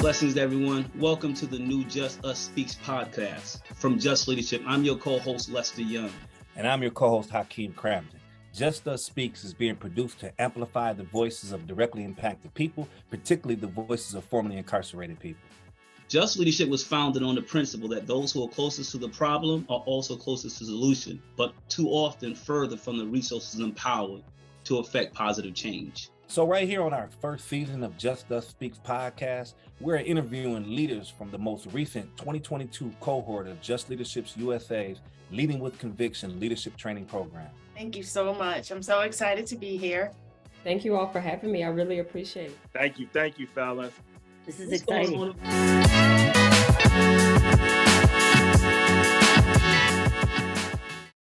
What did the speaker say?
Blessings, everyone. Welcome to the new JustUs Speaks podcast from Just Leadership. I'm your co host, Lester Young. And I'm your co host, Hakim Crampton. Just Us Speaks is being produced to amplify the voices of directly impacted people, particularly the voices of formerly incarcerated people. Just Leadership was founded on the principle that those who are closest to the problem are also closest to the solution, but too often further from the resources empowered to affect positive change. So, right here on our first season of JustUs Speaks podcast, we're interviewing leaders from the most recent 2022 cohort of Just Leadership's USA's Leading with Conviction Leadership Training Program. Thank you so much. I'm so excited to be here. Thank you all for having me. I really appreciate it. Thank you. Thank you, fellas. This is What's exciting. going on?